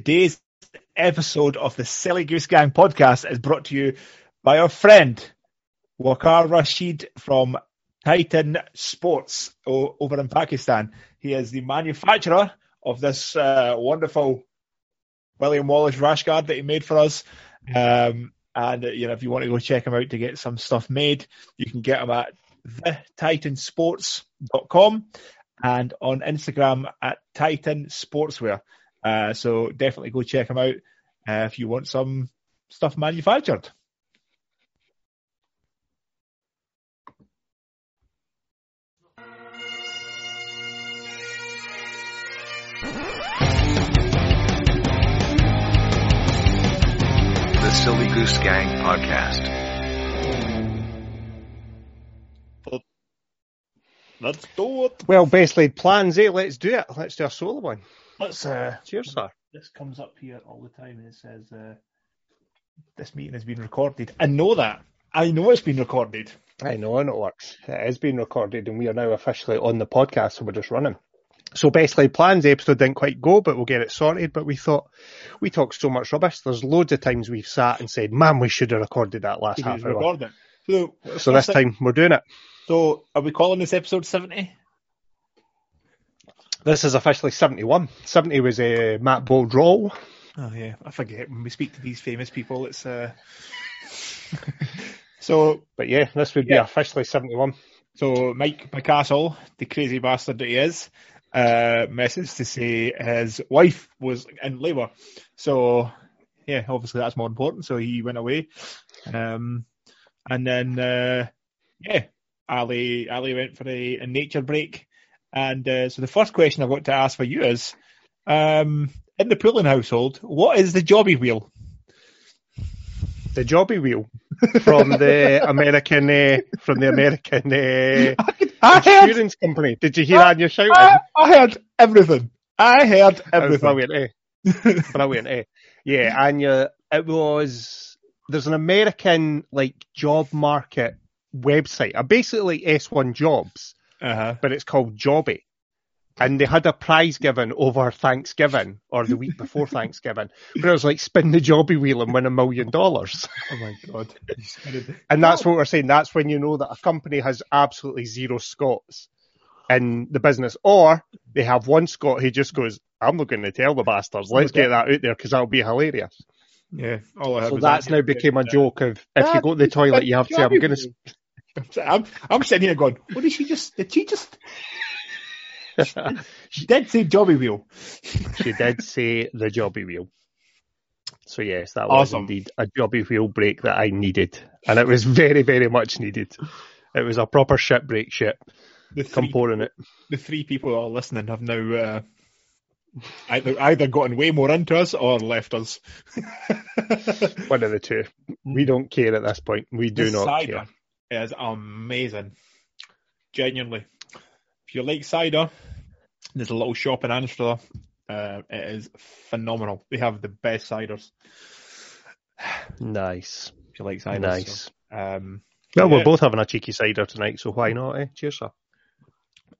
Today's episode of the Silly Goose Gang podcast is brought to you by our friend Waqar Rashid from Titan Sports o- over in Pakistan. He is the manufacturer of this uh, wonderful William Wallace rash guard that he made for us. Um, and you know, if you want to go check him out to get some stuff made, you can get him at thetitansports.com and on Instagram at Titan Sportswear. Uh, so definitely go check them out uh, if you want some stuff manufactured. The Silly Goose Gang Podcast. Let's do it. Well, basically, plans, eh? Let's do it. Let's do a solo one. Let's. Uh, Cheers, sir. this comes up here all the time and it says uh, this meeting has been recorded. I know that. I know it's been recorded. I know, and it works. It is being recorded, and we are now officially on the podcast, so we're just running. So basically, plans episode didn't quite go, but we'll get it sorted. But we thought we talked so much rubbish. There's loads of times we've sat and said, "Man, we should have recorded that last half hour." So, So this time we're doing it. So are we calling this episode seventy? This is officially 71. 70 was a uh, Matt Boldroll. Oh yeah, I forget when we speak to these famous people. It's uh. so But yeah, this would be officially 71. so Mike McCastle, the crazy bastard that he is, uh, messaged to say his wife was in labour. So yeah, obviously that's more important. So he went away, um, and then uh, yeah, Ali Ali went for a, a nature break. And uh, so the first question I've got to ask for you is, um, in the Pullen household, what is the jobby wheel? The Jobby Wheel from the American, uh, from the American uh, I heard, insurance company. Did you hear that in your shout? I, I heard everything. I heard everything. Brilliant, eh? Brilliant, eh? Yeah, and uh, it was there's an American like job market website, uh, basically S1 Jobs, Uh-huh. but it's called Jobby. And they had a prize given over Thanksgiving or the week before Thanksgiving, where it was like spin the jobby wheel and win a million dollars. Oh my god. And that's what we're saying. That's when you know that a company has absolutely zero Scots in the business, or they have one Scot who just goes, "I'm not going to tell the bastards. Let's get that out there because that'll be hilarious." Yeah. All I So that's now became a joke of if you go to the toilet, you have to "I'm going to." I'm, I'm sitting here going, what did she just, did she just, she did say jobby wheel. she did say the jobby wheel. So yes, that was Awesome. indeed a jobby wheel break that I needed, and it was very, very much needed. It was a proper ship break ship. The three, Component it. the three people all listening have now uh, either either gotten way more into us or left us. One of the two. We don't care at this point. We do The not care. Is amazing. Genuinely. If you like cider, there's a little shop in Anstruther. Uh, it is phenomenal. They have the best ciders. Nice, If you like cider. nice. um, Well, yeah. we're both having a cheeky cider tonight, so why not? Eh? Cheers, sir.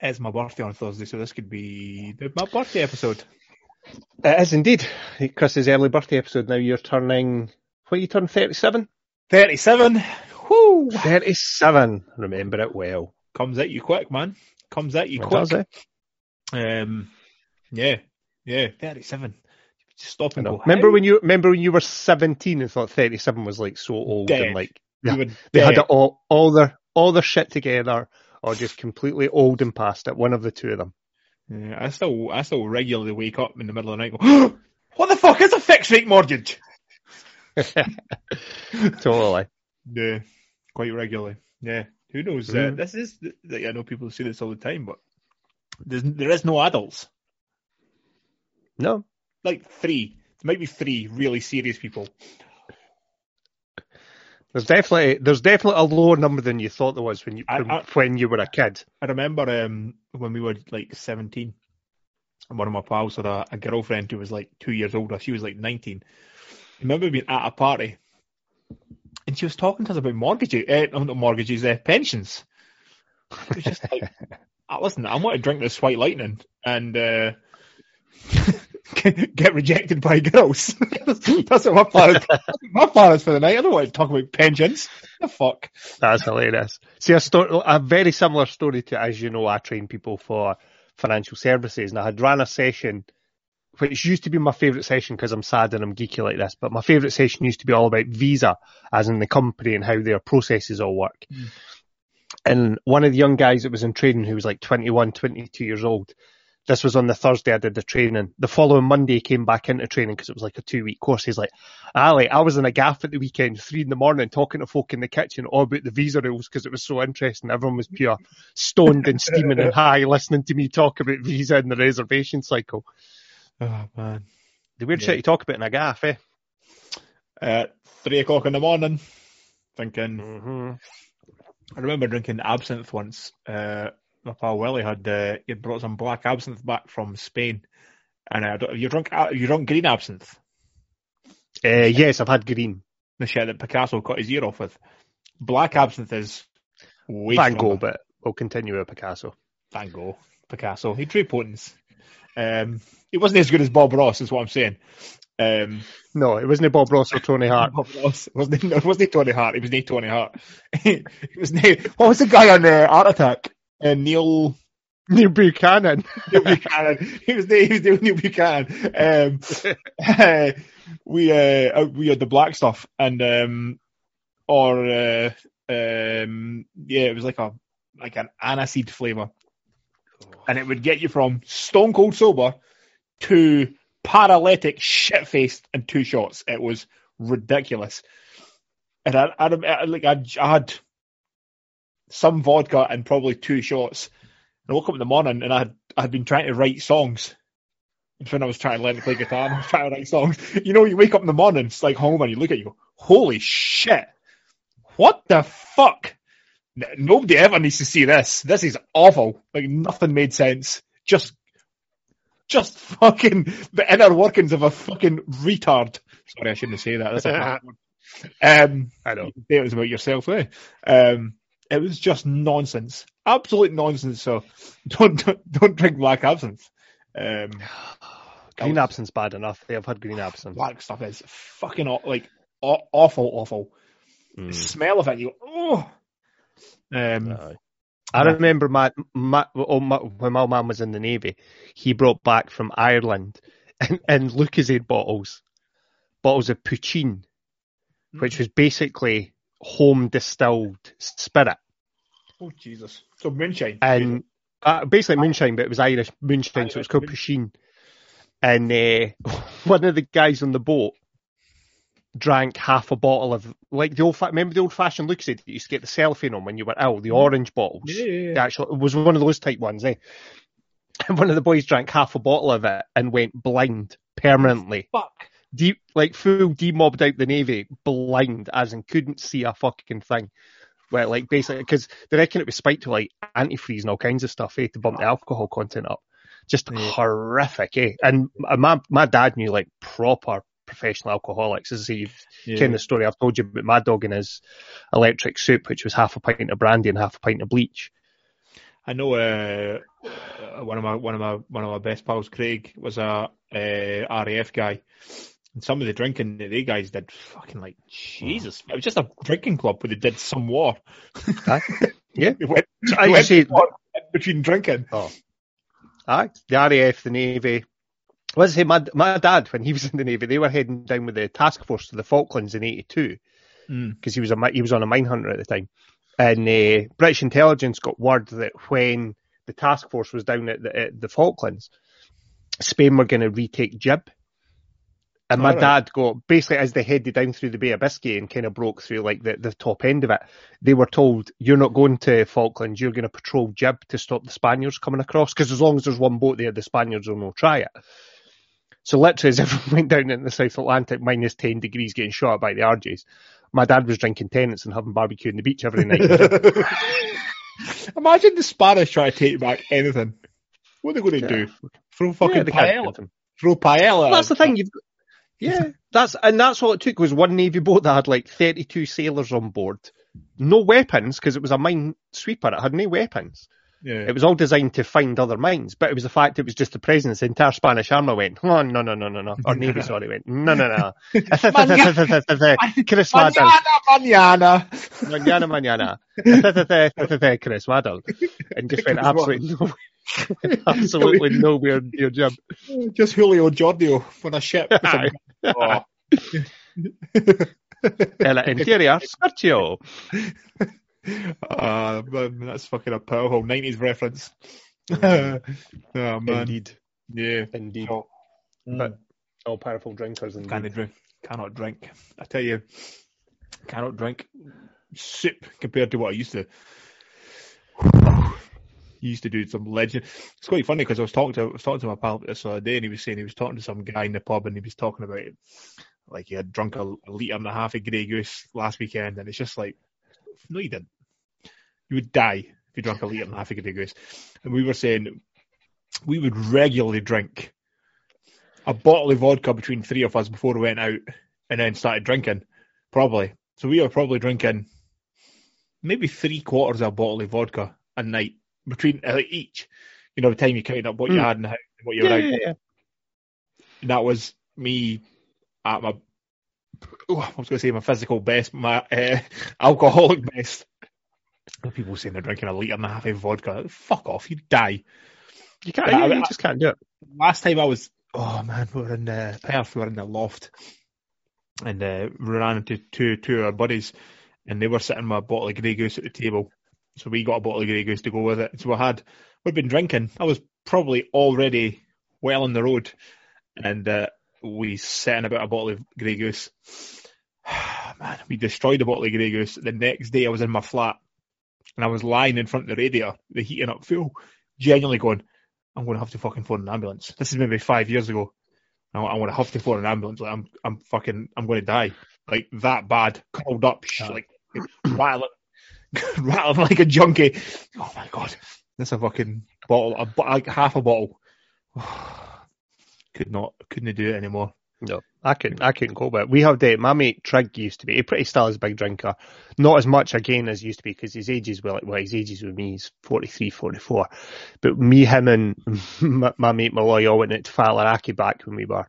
it's my birthday on Thursday, so this could be the, my birthday episode. It is indeed Chris's early birthday episode. Now you're turning. What you turn? Thirty-seven. 37. Whoo! Thirty-seven. Remember it well. Comes at you quick, man. Comes at you It quick. does, eh? Um, yeah, yeah, 37. Just stop and go. Remember "How?" when you remember when you were seventeen and thought thirty-seven was like so old Dead. and like yeah, they had dead. it all all their all their shit together, or just completely old and past it. One of the two of them. Yeah, I still, I still regularly wake up in the middle of the night. and Go, what the fuck is a fixed rate mortgage? totally. Yeah, quite regularly. Yeah, who knows? Uh, Mhm. this is, like, I know people say this all the time, but there's, there is no adults. No, Like three, there might be three really serious people. there's definitely there's definitely a lower number than you thought there was when you I- I- when you were a kid. I remember um, when we were like 17, and one of my pals had a, a girlfriend who was like two years older. She was like 19. I remember being at a party, and she was talking to us about mortgages, uh, not mortgages, uh, pensions. It was just like, "Ah, listen, I want to drink this White Lightning, and uh, get rejected by girls. That's what my plan is. My plan is for the night. I don't want to talk about pensions. The fuck. That's hilarious. See, a, story, a very similar story to, as you know, I train people for financial services, and I had ran a session, which used to be my favourite session because I'm sad and I'm geeky like this, but my favourite session used to be all about Visa, as in the company and how their processes all work. Mm. And one of the young guys that was in training, who was like 21, 22 years old, this was on the Thursday I did the training. The following Monday he came back into training because it was like a two week course. He's like, Ali, I was in a gaff at the weekend, three in the morning, talking to folk in the kitchen all about the visa rules because it was so interesting. Everyone was pure stoned and steaming and high listening to me talk about visa and the reservation cycle. Oh man. The weird yeah. shit you talk about in a gaff, eh? At three o'clock in the morning, thinking, mm-hmm. I remember drinking absinthe once. Uh, my pal Willie had uh, he brought some black absinthe back from Spain, and uh, you drunk you drunk green absinthe. Uh, yes, I've had green. The shit that Picasso cut his ear off with. Black absinthe is way Van Gogh, but we'll continue with Picasso. Van Gogh, Picasso. He drew potence. Um, he wasn't as good as Bob Ross, is what I'm saying. Um, no, it wasn't Bob Ross or Tony Hart. Bob Ross. It wasn't, it wasn't Tony Hart. It was not Tony Hart. it was Nate, what was the guy on uh, Art Attack? Uh, Neil. Neil Buchanan. Neil Buchanan. He was he was doing Neil Buchanan. Um, uh, we uh, we had the black stuff and um, or uh, um, yeah, it was like a like an aniseed flavor, Oh. and it would get you from stone cold sober to paralytic, shit faced, in two shots. It was ridiculous. And I, I, I like I, I, had some vodka and probably two shots. I woke up in the morning and I had I had been trying to write songs. And when I was trying to learn to play guitar, I was trying to write songs. You know, you wake up in the morning, it's like home, and you look at you, holy shit, what the fuck? Nobody ever needs to see this. This is awful. Like nothing made sense. Just just fucking the inner workings of a fucking retard. Sorry, I shouldn't say that. That's a bad um, I know. Say it was about yourself, eh? Um, it was just nonsense, absolute nonsense. So don't don't, don't drink black absinthe. Um, green was, absinthe bad enough. They have had green absinthe. Black stuff is fucking like awful, awful. Mm. The smell of it, you oh. Um, I remember my, my, oh, my, when my mum was in the navy, he brought back from Ireland in, in Lucozade bottles, bottles of poitín, mm. which was basically home distilled spirit. Oh Jesus! So moonshine. And uh, basically moonshine, but it was Irish moonshine, Irish so it's called poitín. And uh, one of the guys on the boat drank half a bottle of like the old remember the old fashioned Lucozade that you used to get the cellophane on when you were out, the mm. orange bottles. Yeah, yeah, yeah. Actually, it was one of those type ones, eh? And one of the boys drank half a bottle of it and went blind permanently. Fuck. Deep, like full demobbed out the navy, blind, as in couldn't see a fucking thing. Well, like basically, because they reckon it was spiked to like antifreeze and all kinds of stuff, eh, to bump the alcohol content up. Just horrific, eh? And my my dad knew like proper professional alcoholics. As I say, you've yeah. the story I've told you about Mad Dog and his electric soup, which was half a pint of brandy and half a pint of bleach. I know uh, one of my one of my one of my best pals, Craig, was a uh, RAF guy, and some of the drinking that they guys did, fucking like Jesus, it was just a drinking club where they did some war. yeah, went, I went say, between drinking. Oh. Aye, the RAF, the Navy, was say my my dad when he was in the navy, they were heading down with the task force to the Falklands in '82 because mm. he was a he was on a mine hunter at the time, and uh, British intelligence got word that when the task force was down at the, at the Falklands, Spain were going to retake Jib. And my right. dad got basically as they headed down through the Bay of Biscay and kind of broke through like the, the top end of it. They were told, "You're not going to Falklands. You're going to patrol Jib to stop the Spaniards coming across. Because as long as there's one boat there, the Spaniards will not try it." So literally, as everyone went down in the South Atlantic, minus 10 degrees, getting shot by the Argies, my dad was drinking Tennent's and having barbecue on the beach every night. Imagine the Spanish trying to take back anything. What are they going to yeah. do? Throw fucking yeah, paella? Throw paella? Well, that's the thing. You've yeah, that's and that's all it took was one navy boat that had like 32 sailors on board, no weapons because it was a mine sweeper. It had no weapons. Yeah. It was all designed to find other minds, but it was the fact it was just the presence. The entire Spanish army went, oh, no, no, no, no, no. Or Navy, sorry, went, no, no, no. Chris Waddle. Mañana, mañana. Mañana, mañana. Chris Waddle. And just went absolutely nowhere. absolutely nowhere near Jim. Just Julio Giorgio on a ship. oh. El interior, Sergio. Ah, man, that's fucking a powerful 90s reference. oh, man. Indeed. Yeah. Indeed. Oh, But all powerful drinkers indeed. Can't drink. Cannot drink. I tell you, cannot drink soup compared to what I used to. used to do some legend. It's quite funny because I was talking to I was talking to my pal this other day, and he was saying he was talking to some guy in the pub, and he was talking about it, like he had drunk a, a litre and a half of Grey Goose last weekend, and it's just like, no, you didn't. You would die if you drank a litre and a half of Grey Goose. And we were saying we would regularly drink a bottle of vodka between three of us before we went out, and then started drinking, probably. So we were probably drinking maybe three quarters of a bottle of vodka a night between uh, each. You know, the time you counted up what you Mm. had and how, what you were Yeah, out. yeah, yeah. And that was me at my, oh, I was going to say my physical best, my uh, alcoholic best. People saying they're drinking a litre and a half of vodka. Fuck off, you die. You can't, Yeah, I- you, you I- just can't do it. Last time I was, oh man, we were in uh, Perth, we were in the loft, and uh, we ran into two two of our buddies, and they were sitting with a bottle of Grey Goose at the table. So we got a bottle of Grey Goose to go with it. So we had, we'd been drinking. I was probably already well on the road, and uh, we set in about a bottle of Grey Goose. Man, we destroyed the bottle of Grey Goose. The next day I was in my flat, and I was lying in front of the radiator, the heating up fuel, genuinely going, I'm going to have to fucking phone an ambulance. This is maybe five years ago. I- I'm going to have to phone an ambulance. Like I'm, I'm fucking, I'm going to die. Like that bad, curled up, sh- Yeah. like rattling, rattling like a junkie. Oh my god, that's a fucking bottle, a, like half a bottle. Could not, couldn't do it anymore. No, I couldn't. I couldn't cope with it. We had uh, my mate Trig used to be. He pretty still is a big drinker. Not as much again as used to be because his ages were like well, his ages with me. He's 43, 44. But me, him, and my, my mate Malloy all went out to Faliraki back when we were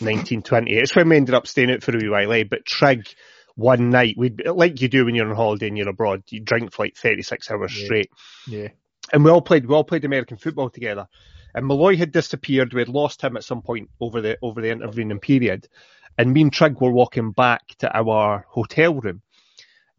19, 20. It's when we ended up staying out for a wee while. Eh? But Trig, one night, we would like you do when you're on holiday and you're abroad, you drink for like 36 hours Yeah. straight Yeah, and we all played we all played American football together. And Malloy had disappeared. We had lost him at some point over the over the intervening period. And me and Trig were walking back to our hotel room.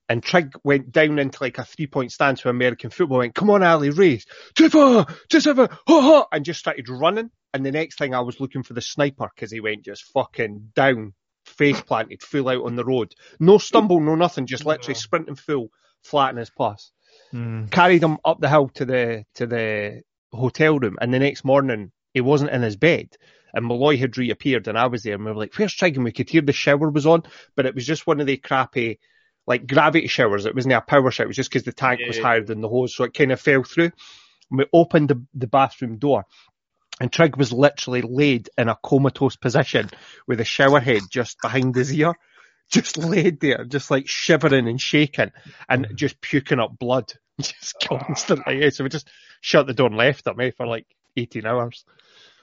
And Trig went down into like a three point stance with American football, went, Come on, Ali, race. Tifa, Tifa, ha ha and just started running. And the next thing I was looking for the sniper because he went just fucking down, face planted, full out on the road. No stumble, no nothing, just literally sprinting full, flat in his pass. Mm. carried him up the hill to the to the hotel room, and the next morning he wasn't in his bed. And Malloy had reappeared, and I was there, and we were like, "Where's Trig?" And we could hear the shower was on, but it was just one of the crappy, like gravity showers. It wasn't a power shower; it was just because the tank was Yeah. higher than the hose, so it kind of fell through. And we opened the, the bathroom door, and Trig was literally laid in a comatose position with a shower head just behind his ear, just laid there, just like shivering and shaking, and just puking up blood, just constantly. Yeah, so we just shut the door and left him eh, for like 18 hours.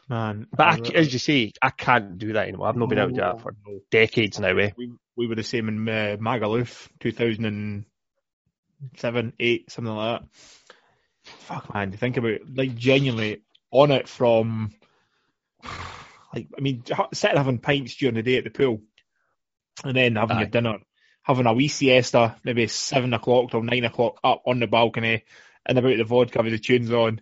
man. But I, as you say, I can't do that anymore. I've not been able to do that for No. decades now. Eh? we we were the same in uh, Magaluf, 2007, 8, something like that. Fuck, man, to think about it, like genuinely on it from, like, I mean, sitting having pints during the day at the pool, and then having Aye. your dinner, having a wee siesta, maybe seven o'clock till nine o'clock up on the balcony, and about the vodka with the tunes on,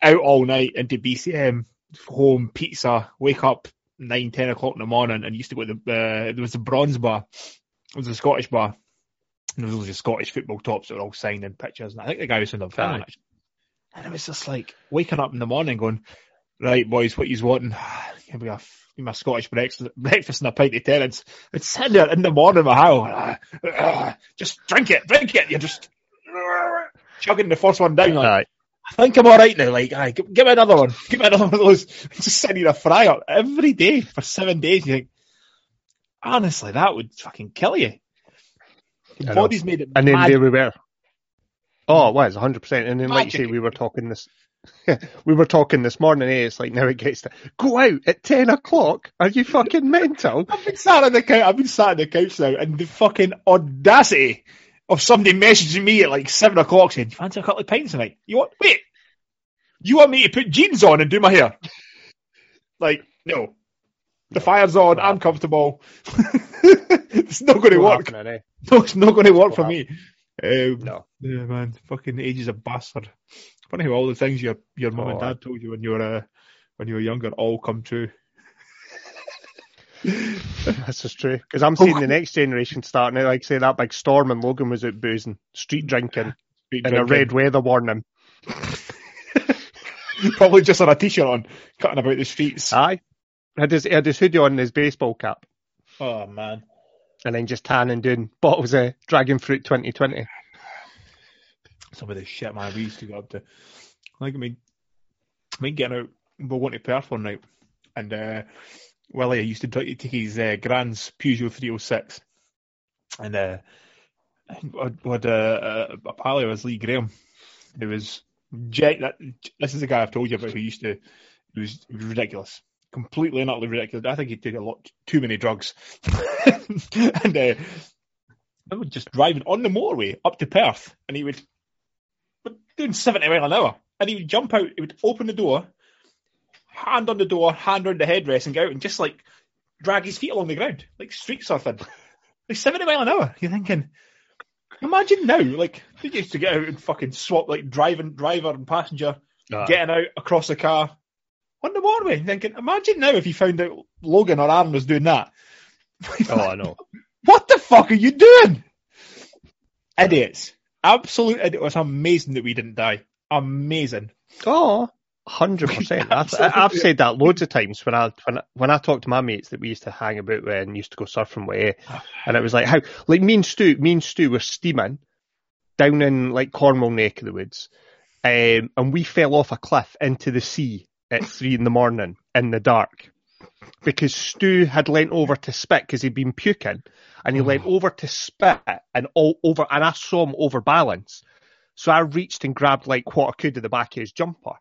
out all night into BCM, home, pizza, wake up nine, ten o'clock in the morning, and used to go to the uh, there was a bronze bar, it was a Scottish bar, and there was all the Scottish football tops that were all signed signing pictures, and I think the guy was in the film And it was just like waking up in the morning, going, "Right, boys, what you wanting? Give me a give me a Scottish breakfast, breakfast and a pint of Tennent's." It's sitting there in the morning, my "Ah, just drink it, drink it. You're just chugging the first one down, like, Aye. I think I'm all right now. Like, aye, give, give me another one. Give me another one of those. Just sitting in a fryer every day for seven days. You think, honestly, that would fucking kill you. Body's made it And then there we were. Oh, it was 100%. And then, like you say, we were talking this. we were talking this morning, eh? It's like now it gets to go out at 10 o'clock. Are you fucking mental? I've been sat on the couch. I've been sat on the couch now, and the fucking audacity of somebody messaging me at like seven o'clock saying, "Do you "Fancy a couple of pints tonight?" You want? Wait, you want me to put jeans on and do my hair? Like, no. The fire's on. I'm comfortable. it's not going to work. happening, eh? No, it's not going to work Not for me. Um, No. Yeah, man. Fucking age is a bastard. Funny how all the things your your mum and Oh, dad told you when you were uh, when you were younger all come true. This is true. Because I'm seeing the next generation starting out, like say that big storm and Logan was out boozing, street drinking, Street and a red weather warning. Probably just on a t-shirt on, cutting about the streets. Aye. Had his, had his hoodie on and his baseball cap, Oh man. and then just tanning doing bottles of Dragon Fruit 2020. Some of the shit man we used to go up to. Like I mean, I mean getting out. We're going to Perth one night, and uh, Willie used to take his uh, grand's Peugeot 306, and uh, what what uh, a pal of his Lee Graham, who was jet. That, this is the guy I've told you about who used to. It was, ridiculous, completely and utterly ridiculous. I think he took a lot too many drugs, and uh, I would just driving on the motorway up to Perth, and he would doing 70 mile an hour. And he would jump out, he would open the door, hand on the door, hand on the headrest, and go out and just like drag his feet along the ground, like street surfing. like 70 mile an hour. You're thinking, imagine now, like, they used to get out and fucking swap, like, driving, driver and passenger, getting out across the car on the motorway. Thinking, imagine now if you found out Logan or Aaron was doing that. Oh, I know. What the fuck are you doing? Idiots. Absolute idiot. was amazing that we didn't die. Amazing. Oh, hundred percent. I've I've said that loads of times when I when I, when I talk to my mates that we used to hang about with and used to go surfing with, eh, and it was like how like me and Stu, me and Stu were steaming down in like Cornwall neck of the woods, um, and we fell off a cliff into the sea at three in the morning in the dark because Stu had leant over to spit because he'd been puking, and he mm. leant over to spit and all over, and I saw him overbalance. So I reached and grabbed like what I could of the back of his jumper.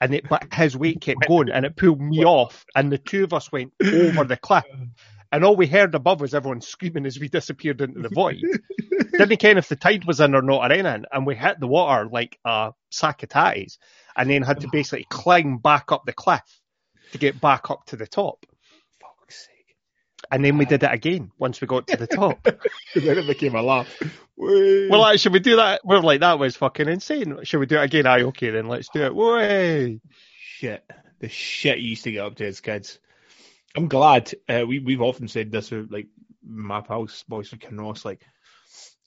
And it, but his weight kept going and it pulled me off and the two of us went over the cliff. And all we heard above was everyone screaming as we disappeared into the void. Didn't care if the tide was in or not or anything. And we hit the water like a sack of tatties and then had to basically climb back up the cliff to get back up to the top. Fuck's sake. And then we did it again once we got to the top. Then it became a laugh. Well, like, should we do that? We're like, that was fucking insane. Should we do it again? Aye, okay, then let's do it. Way. shit. The shit you used to get up to as kids. I'm glad. Uh, we, we've often said this like my pals, boys from Kinross. Like,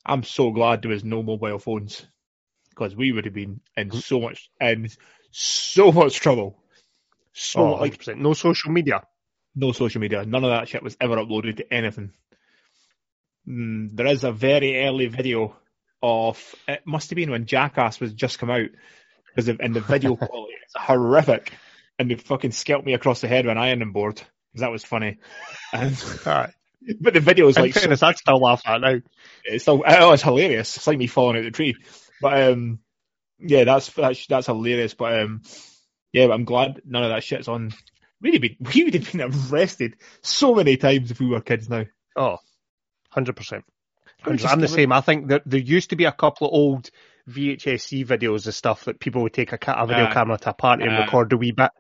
I'm so glad there was no mobile phones because we would have been in so much in so much trouble. So Oh, 100%. No social media. no social media. None of that shit was ever uploaded to anything. Mm, there is a very early video of it must have been when Jackass was just come out because in the video quality it's horrific, and they fucking scalped me across the head with an ironing board because that was funny. And, Alright. but the video was In like so, I'd still laugh at now. it's still oh it's hilarious. It's like me falling out of the tree. But um, yeah, that's that's that's hilarious. But um, yeah, but I'm glad none of that shit's on. Really, been, we would have been arrested so many times if we were kids now. Oh, 100%. I would just I'm the it- same. I think that there used to be a couple of old VHS-C videos and stuff that people would take a, ca- a video Aye. camera to a party and record a wee bit.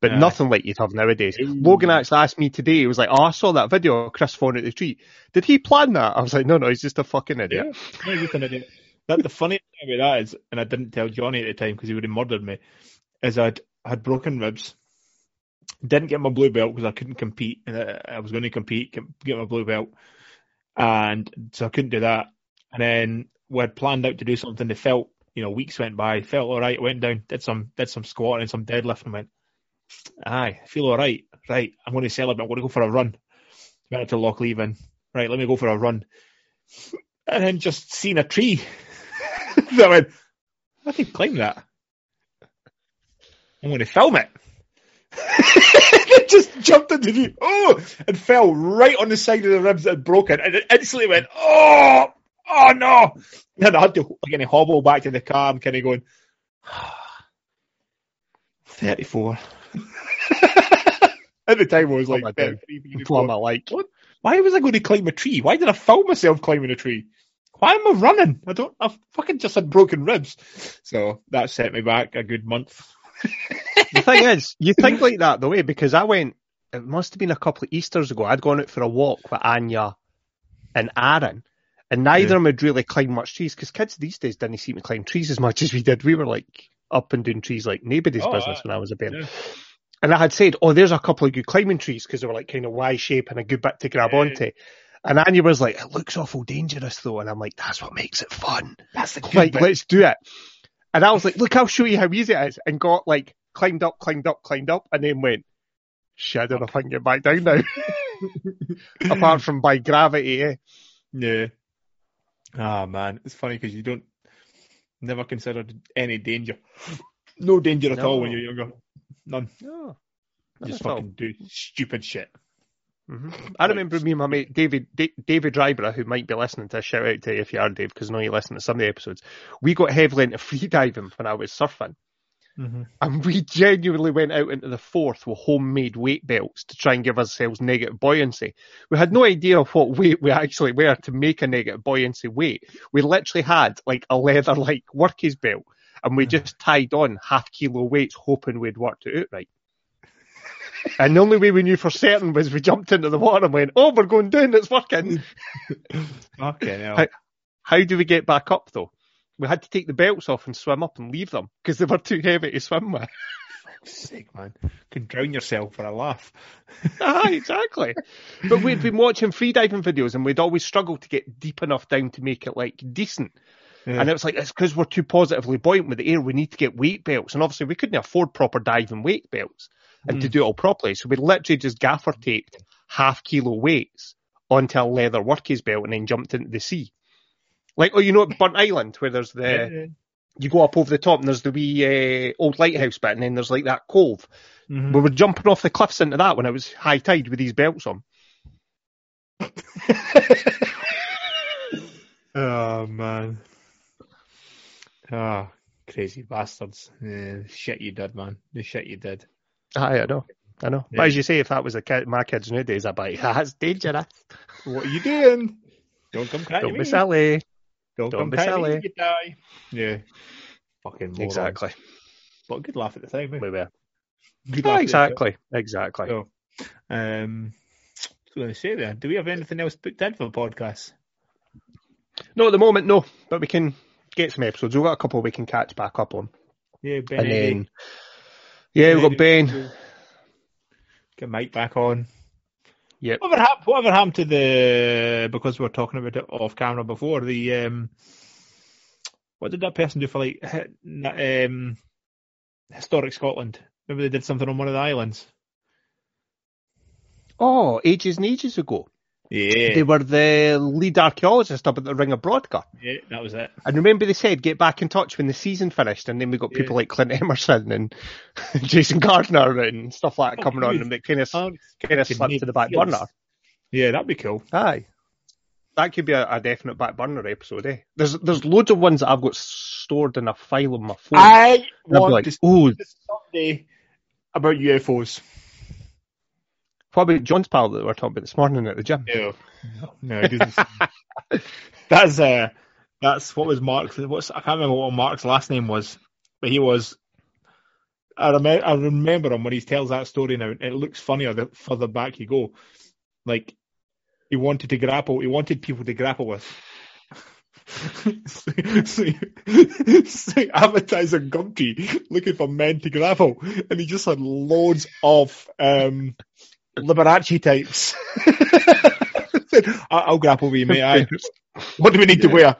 But nothing like you'd have nowadays. Logan actually asked me today, he was like, oh, I saw that video of Chris falling at the tree. Did he plan that? I was like, no, no, he's just a fucking idiot. Yeah, no, just an idiot. That the funny thing about that is, and I didn't tell Johnny at the time because he would have murdered me, is I'd had broken ribs, didn't get my blue belt because I couldn't compete, and I, I was going to compete, get, my blue belt, and so I couldn't do that. And then we had planned out to do something. They felt, you know, weeks went by, felt all right, went down, did some did some squatting some deadlifting, and went, aye, I feel all right. Right, I'm going to celebrate. I'm going to go for a run. Went out to Loch Leven. Right, let me go for a run and then just seen a tree. so I went, I can climb that. I'm going to film it. it just jumped into the oh, and fell right on the side of the ribs that had broken, and it instantly went oh, oh no! And I had to kind of hobble back to the car and kind of going, 34. At the time, I was like, my God. 33, beginning of What am going, I like? What? Why was I going to climb a tree? Why did I film myself climbing a tree? Why am I running? I don't. I fucking just had broken ribs, so that set me back a good month. The thing is, you think like that the way Because I went, it must have been a couple of Easters ago. I'd gone out for a walk with Anya and Aaron, and neither Yeah. of them had really climbed much trees because kids these days didn't seem to climb trees as much as we did. We were like up and doing trees like nobody's Oh, business aye. when I was a baby. Yeah. And I had said, oh, there's a couple of good climbing trees because they were like kind of Y shape and a good bit to grab Yeah. onto. And Anya was like, it looks awful dangerous though. And I'm like, that's what makes it fun. That's the good Like, bit. let's do it. And I was like, look, I'll show you how easy it is. And got like, climbed up, climbed up, climbed up, and then went, shit, I don't know if I can get back down now. Apart from by gravity, eh? Yeah. Ah man, it's funny because you don't never considered any danger. No danger at No. all when you're younger. None. No. Just at all. fucking do stupid shit. Hmm I remember me and my mate David Da- David Ryborough, who might be listening to a shout out to you if you are Dave, because I know you listen to some of the episodes. We got heavily into freediving when I was surfing. Mm-hmm. And we genuinely went out into the Forth with homemade weight belts to try and give ourselves negative buoyancy. We had no idea what weight we actually were to make a negative buoyancy weight. We literally had like a leather like workies belt and we just tied on half kilo weights hoping we'd worked it out right. And the only way we knew for certain was we jumped into the water and went, oh, we're going down, it's working. Okay. Hi. How do we get back up though? We had to take the belts off and swim up and leave them because they were too heavy to swim with. sake, man. Could drown yourself for a laugh. ah, exactly. But we'd been watching freediving videos and we'd always struggled to get deep enough down to make it like decent. Yeah. And it was like, it's because we're too positively buoyant with the air, we need to get weight belts. And obviously we couldn't afford proper diving weight belts and to do it all properly. So we literally just gaffer taped half kilo weights onto a leather workies belt and then jumped into the sea. Like, oh, you know, at Burntisland where there's the, you go up over the top and there's the wee uh, old lighthouse bit and then there's like that cove. Mhm. We were jumping off the cliffs into that when it was high tide with these belts on. oh man. Ah, crazy bastards. Yeah, the shit you did, man. The shit you did. Aye, I know. I know. Yeah. But as you say, if that was a kid, my kids nowadays, I'd be like, that's dangerous. What are you doing? Don't come crying Don't be me. silly. Don't, Don't come be silly. me, you die. Yeah. Fucking morons. Exactly. But good laugh at the time. Eh? We were. Good Ah, laugh exactly. Exactly. So, um, what was I going to say there? Do we have anything else booked in for the podcast? No, at the moment, no. But we can get some episodes. We've got a couple we can catch back up on. Yeah, Ben. and then, yeah, we've got Ben. Get Mike back on. Yep. Whatever happened, whatever happened to the because we were talking about it off camera before the um what did that person do for like um historic Scotland? Maybe they did something on one of the islands. Oh, ages and ages ago. Yeah, They were the lead archaeologist up at the Ring of Brodgar. yeah, that was it. And remember they said get back in touch when the season finished and then we got people Yeah. like Clint Emerson and Jason Gardner and stuff like that Oh, coming on and it kind of, Oh, kind of slipped to the back burner. Yeah, that'd be cool. Aye. That could be a, a definite back burner episode, eh? There's there's loads of ones that I've got stored in a file on my phone. I And I'd be want like, to see someday about UFOs. What about John's pal that we were talking about this morning at the gym? No, no, that's uh, that's what was Mark's. What's I can't remember what Mark's last name was, but he was. I remember, I remember him when he tells that story now. It looks funnier the further back you go. Like he wanted to grapple. He wanted people to grapple with. so, so, so advertising Gumtree looking for men to grapple, and he just had loads of um, Liberace types. "I- I'll grapple with you, mate. Aye. What do we need to wear?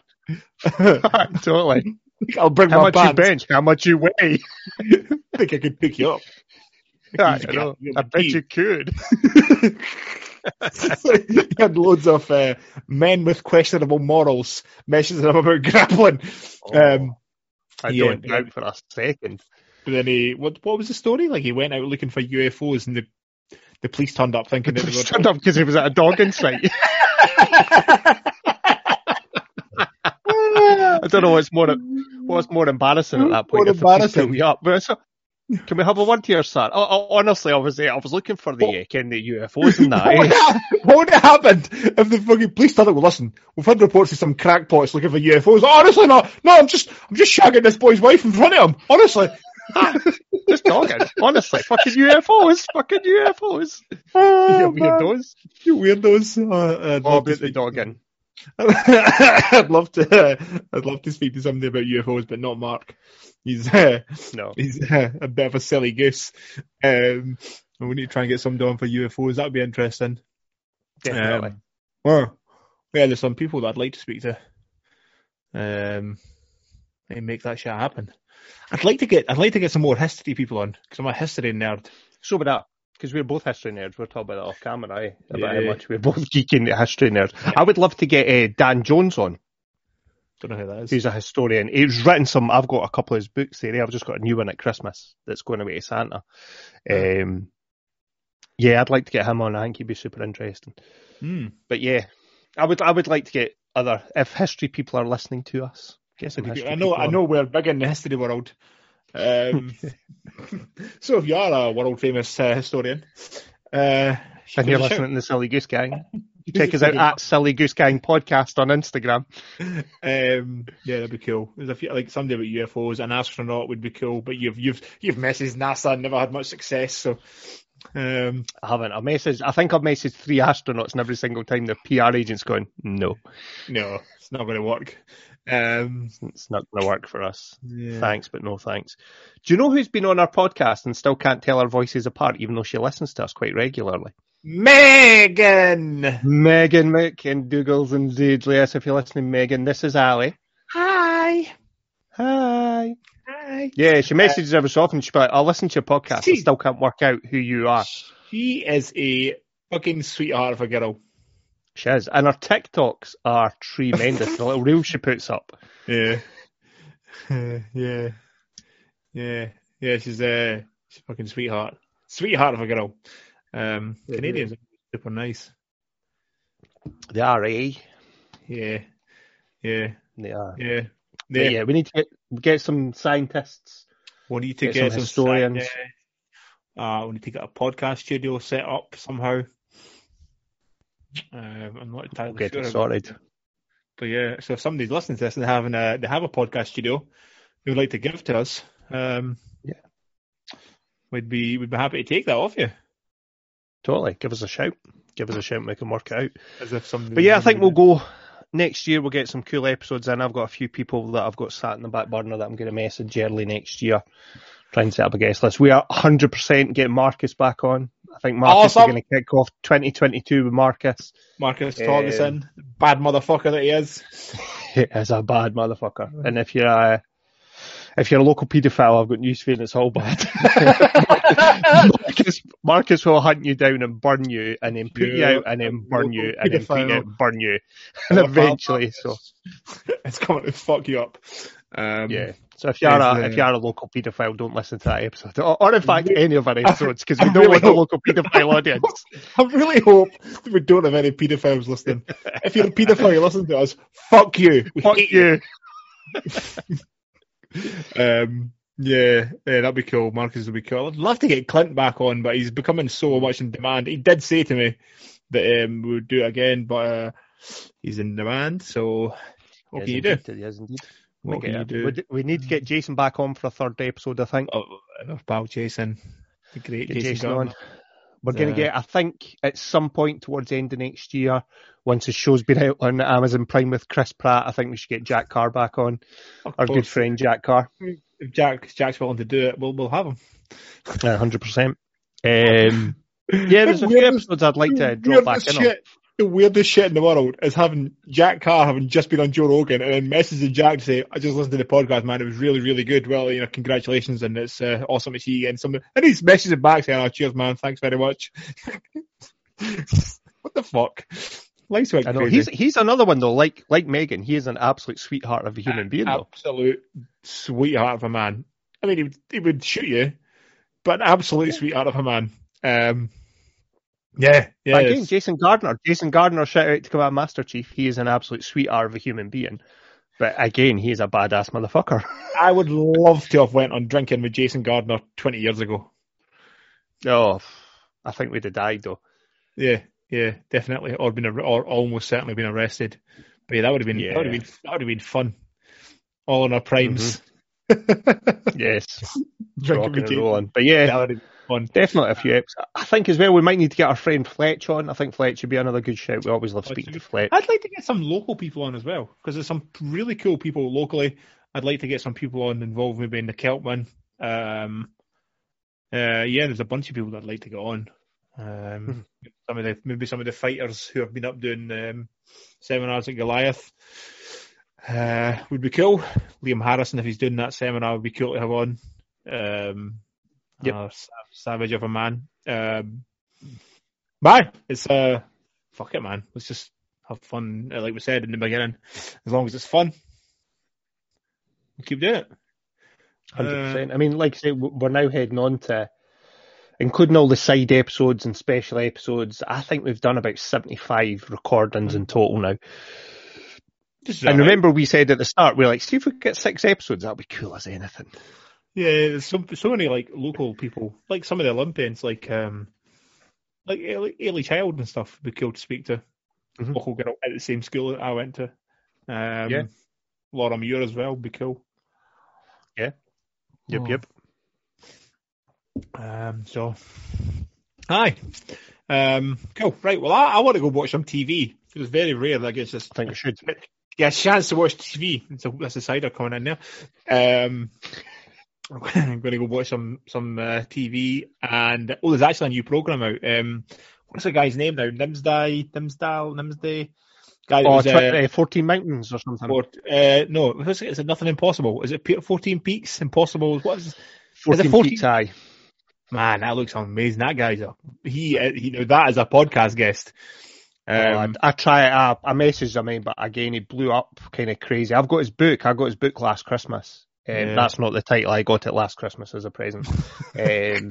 totally. I'll bring How my much you bench? How much you weigh? I think I could pick you up. I, know. I bet you could. he had loads of uh, men with questionable morals messaging him about grappling. Um, I Yeah, don't doubt for a second. but then he, what, what was the story? Like he went out looking for UFOs and the the police turned up thinking that they were Stand up because he was at a dogging site. I don't know what's more what's more embarrassing at that point. More if the police embarrassing. pick me up. But can we have a word here, sir? Oh, oh, honestly, I was uh, I was looking for the uh, kind of UFOs and that. What would, eh? ha- what would have happened if the fucking police started? Well, listen, we've had reports of some crackpots looking for UFOs. Honestly, no, no, I'm just, I'm just shagging this boy's wife in front of him. Honestly, Just talking. Honestly, fucking UFOs, fucking UFOs. oh, You weirdos. you weirdos. Uh, I'd, love to speak, dogging. I'd love to, I'd love to speak to somebody about UFOs, but not Mark. He's, uh, No. he's uh, a bit of a silly goose. Um, and we need to try and get somebody on for UFOs. That'd be interesting. Definitely. Um, well, yeah, there's some people that I'd like to speak to. Um, and make that shit happen. I'd like to get, I'd like to get some more history people on because I'm a history nerd. So about that. Because we're both history nerds. We're talking about that off camera, eh? About Yeah. how much we're both geeking the history nerds. I would love to get uh, Dan Jones on. Don't know who that is. He's a historian. He's written some. I've got a couple of his books there. I've just got a new one at Christmas that's going away to Santa. Um, yeah, I'd like to get him on. I think he'd be super interesting. Hmm. But yeah, I would. I would like to get other if history people are listening to us. Get some I know, I on. know we're big in the history world. Um, so if you are a world famous uh, historian, uh, And you're give us a shout. listening to the Silly Goose Gang. Check us out at Silly Goose Gang Podcast on Instagram. Um, yeah, that'd be cool. There's a few like somebody about UFOs, an astronaut would be cool, but you've you've you've messaged NASA and never had much success. So, um, I haven't. I messaged. I think I've messaged three astronauts, and every single time the PR agent's going, "No, no, it's not going to work. Um, it's not going to work for us. yeah. Thanks, but no thanks." Do you know who's been on our podcast and still can't tell our voices apart, even though she listens to us quite regularly? Megan. Megan McDougall's indeed. Yes, if you're listening, Megan, this is Ali. Hi. Hi. Hi. Yeah, she messages every so often. She'll be like, "I'll listen to your podcast. I still can't work out who you are." She is a fucking sweetheart of a girl. She is, and her TikToks are tremendous. the little reel she puts up. Yeah. yeah. Yeah. Yeah, she's a she's a fucking sweetheart. Sweetheart of a girl. Um Yeah, Canadians are super nice. They are, eh? Yeah. Yeah. They are. Yeah. Yeah. yeah, we need to get get some scientists. We need to Get get, some some historians. sci- Uh, we need to get a podcast studio set up somehow. Um, I'm not entirely We'll get sure it sorted. But yeah, so if somebody's listening to this and having a they have a podcast studio they would like to give to us, um, Yeah. we'd be we'd be happy to take that off you. Totally. Give us a shout. Give us a shout and we can work it out. As if somebody. But yeah, I think we'll go next year. We'll get some cool episodes in. I've got a few people that I've got sat in the back burner that I'm going to message early next year. trying to set up a guest list. We are 100% getting Marcus back on. I think Marcus Awesome. is going to kick off 2022 with Marcus. Marcus us Um, bad motherfucker that he is. He is a bad motherfucker. And if you're a, if you're a local paedophile, I've got news for you, and it's all bad. Marcus, Marcus will hunt you down and burn you, and then put you out, and then burn you, and then put you out and burn you, and eventually, so it's coming to fuck you up. Um, yeah. So if you're a if you're a local paedophile, don't listen to that episode, or, or in fact any of our episodes, because we don't really want a local paedophile audience. I really hope that we don't have any paedophiles listening. If you're a paedophile, you listen to us. Fuck you. We Fuck hate you. Um, yeah, yeah, that'd be cool. Marcus would be cool. I'd love to get Clint back on, but he's becoming so much in demand. He did say to me that um, we would do it again, but uh, he's in demand. So what Yes, can you do? Yes, indeed. We, What can you do? we need to get Jason back on for a third episode, I think. Oh, pal Jason, the great Get Jason, Jason on. We're going Uh, to get, I think, at some point towards the end of next year, once the show's been out on Amazon Prime with Chris Pratt, I think we should get Jack Carr back on. Of Our good friend Jack Carr. If Jack, Jack's willing to do it, we'll we'll have him. Uh, 100%. Um, yeah, there's a few episodes I'd like to drop back in on. The weirdest shit in the world is having Jack Carr having just been on Joe Rogan and then messaging Jack to say, "I just listened to the podcast, man. It was really, really good. Well, you know, congratulations, and it's uh, awesome to see you." And some, and he's messaging back saying, "Oh, cheers, man. Thanks very much." what the fuck? Life's went I know crazy. he's he's another one though. Like like Megan, he is an absolute sweetheart of a human being though. absolute sweetheart of a man. I mean, he would, he would shoot you, but an absolute sweetheart of a man. Um, yeah, yeah. Again, Jason Gardner, Jason Gardner, shout out to Command Master Chief. He is an absolute sweetheart of a human being. But again, he's a badass motherfucker. I would love to have went on drinking with Jason Gardner 20 years ago. Oh, I think we'd have died though. Yeah, yeah, definitely, or been or almost certainly been arrested. But yeah, that would have been that would have Yeah. been that would have been fun. All in our primes, mm-hmm. Yes, drinking and rolling. But yeah, That would have been fun. definitely a few episodes. I think as well we might need to get our friend Fletch on. I think Fletch would be another good shout. We always love speaking to Fletch. I'd like to get some local people on as well because there's some really cool people locally. I'd like to get some people on involved, maybe in the Keltman. Um, uh, yeah, there's a bunch of people that I'd like to get on. Um, some of the maybe some of the fighters who have been up doing um, seminars at Goliath uh, would be cool. Liam Harrison, if he's doing that seminar, would be cool to have on. Um, Yep. uh, savage of a man. Um, man, it's uh, fuck it, man. Let's just have fun. uh, Like we said in the beginning, as long as it's fun, we'll keep doing it. Hundred Uh, percent. I mean, like I say, we're now heading on to including all the side episodes and special episodes. I think we've done about seventy-five recordings in total now. And remember, we said at the start, we are like, see if we get six episodes. That'd be cool as anything. Yeah, there's so so many like local people, like some of the Olympians, like um, like Eilidh, Eilidh Child and stuff. Would be cool to speak to. Mhm. Local girl at the same school that I went to. Um, Yeah. Laura Muir as well. Would be cool. Yeah. Yep, Oh. yep. Um, so, hi. Um, cool. Right. Well, I, I want to go watch some TV. It's very rare that I guess this I think we should. Get a chance to watch TV. So that's a cider coming in there. Um, I'm going to go watch some some uh, TV, and oh, there's actually a new program out. Um, what's the guy's name now? Nimsdai, Nimsdale, Nimsdai. Guy Oh, was, uh, uh, 14 Mountains or something. or, uh, no, it? is it nothing impossible? Is it 14 Peaks? Impossible? What is? 14, 14? Peaks High. Man, that looks amazing. That guy's a he. uh, You know that is a podcast guest. Oh, Um, I, I try it. I, I messaged him, eh, but again, he blew up kind of crazy. I've got his book. I got his book last Christmas. Um, Yeah. That's not the title. I got it last Christmas as a present. um,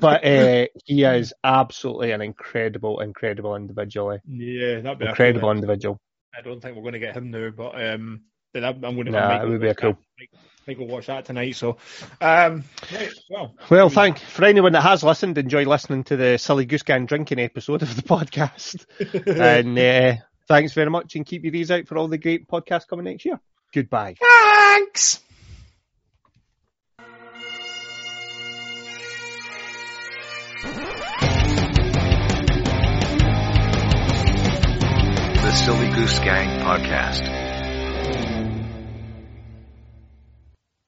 but uh, he is absolutely an incredible, incredible individual. eh. yeah, that'd be Incredible individual. I don't think we're going to get him now, but um, I'm going to. Nah, it would be a cool. I think we'll watch that tonight. So, um, right, well, Well, thank for anyone that has listened. Enjoy listening to the Silly Goose Gang drinking episode of the podcast. and uh, thanks very much, and keep your ears out for all the great podcasts coming next year. Goodbye. thanks. The Silly Goose Gang Podcast.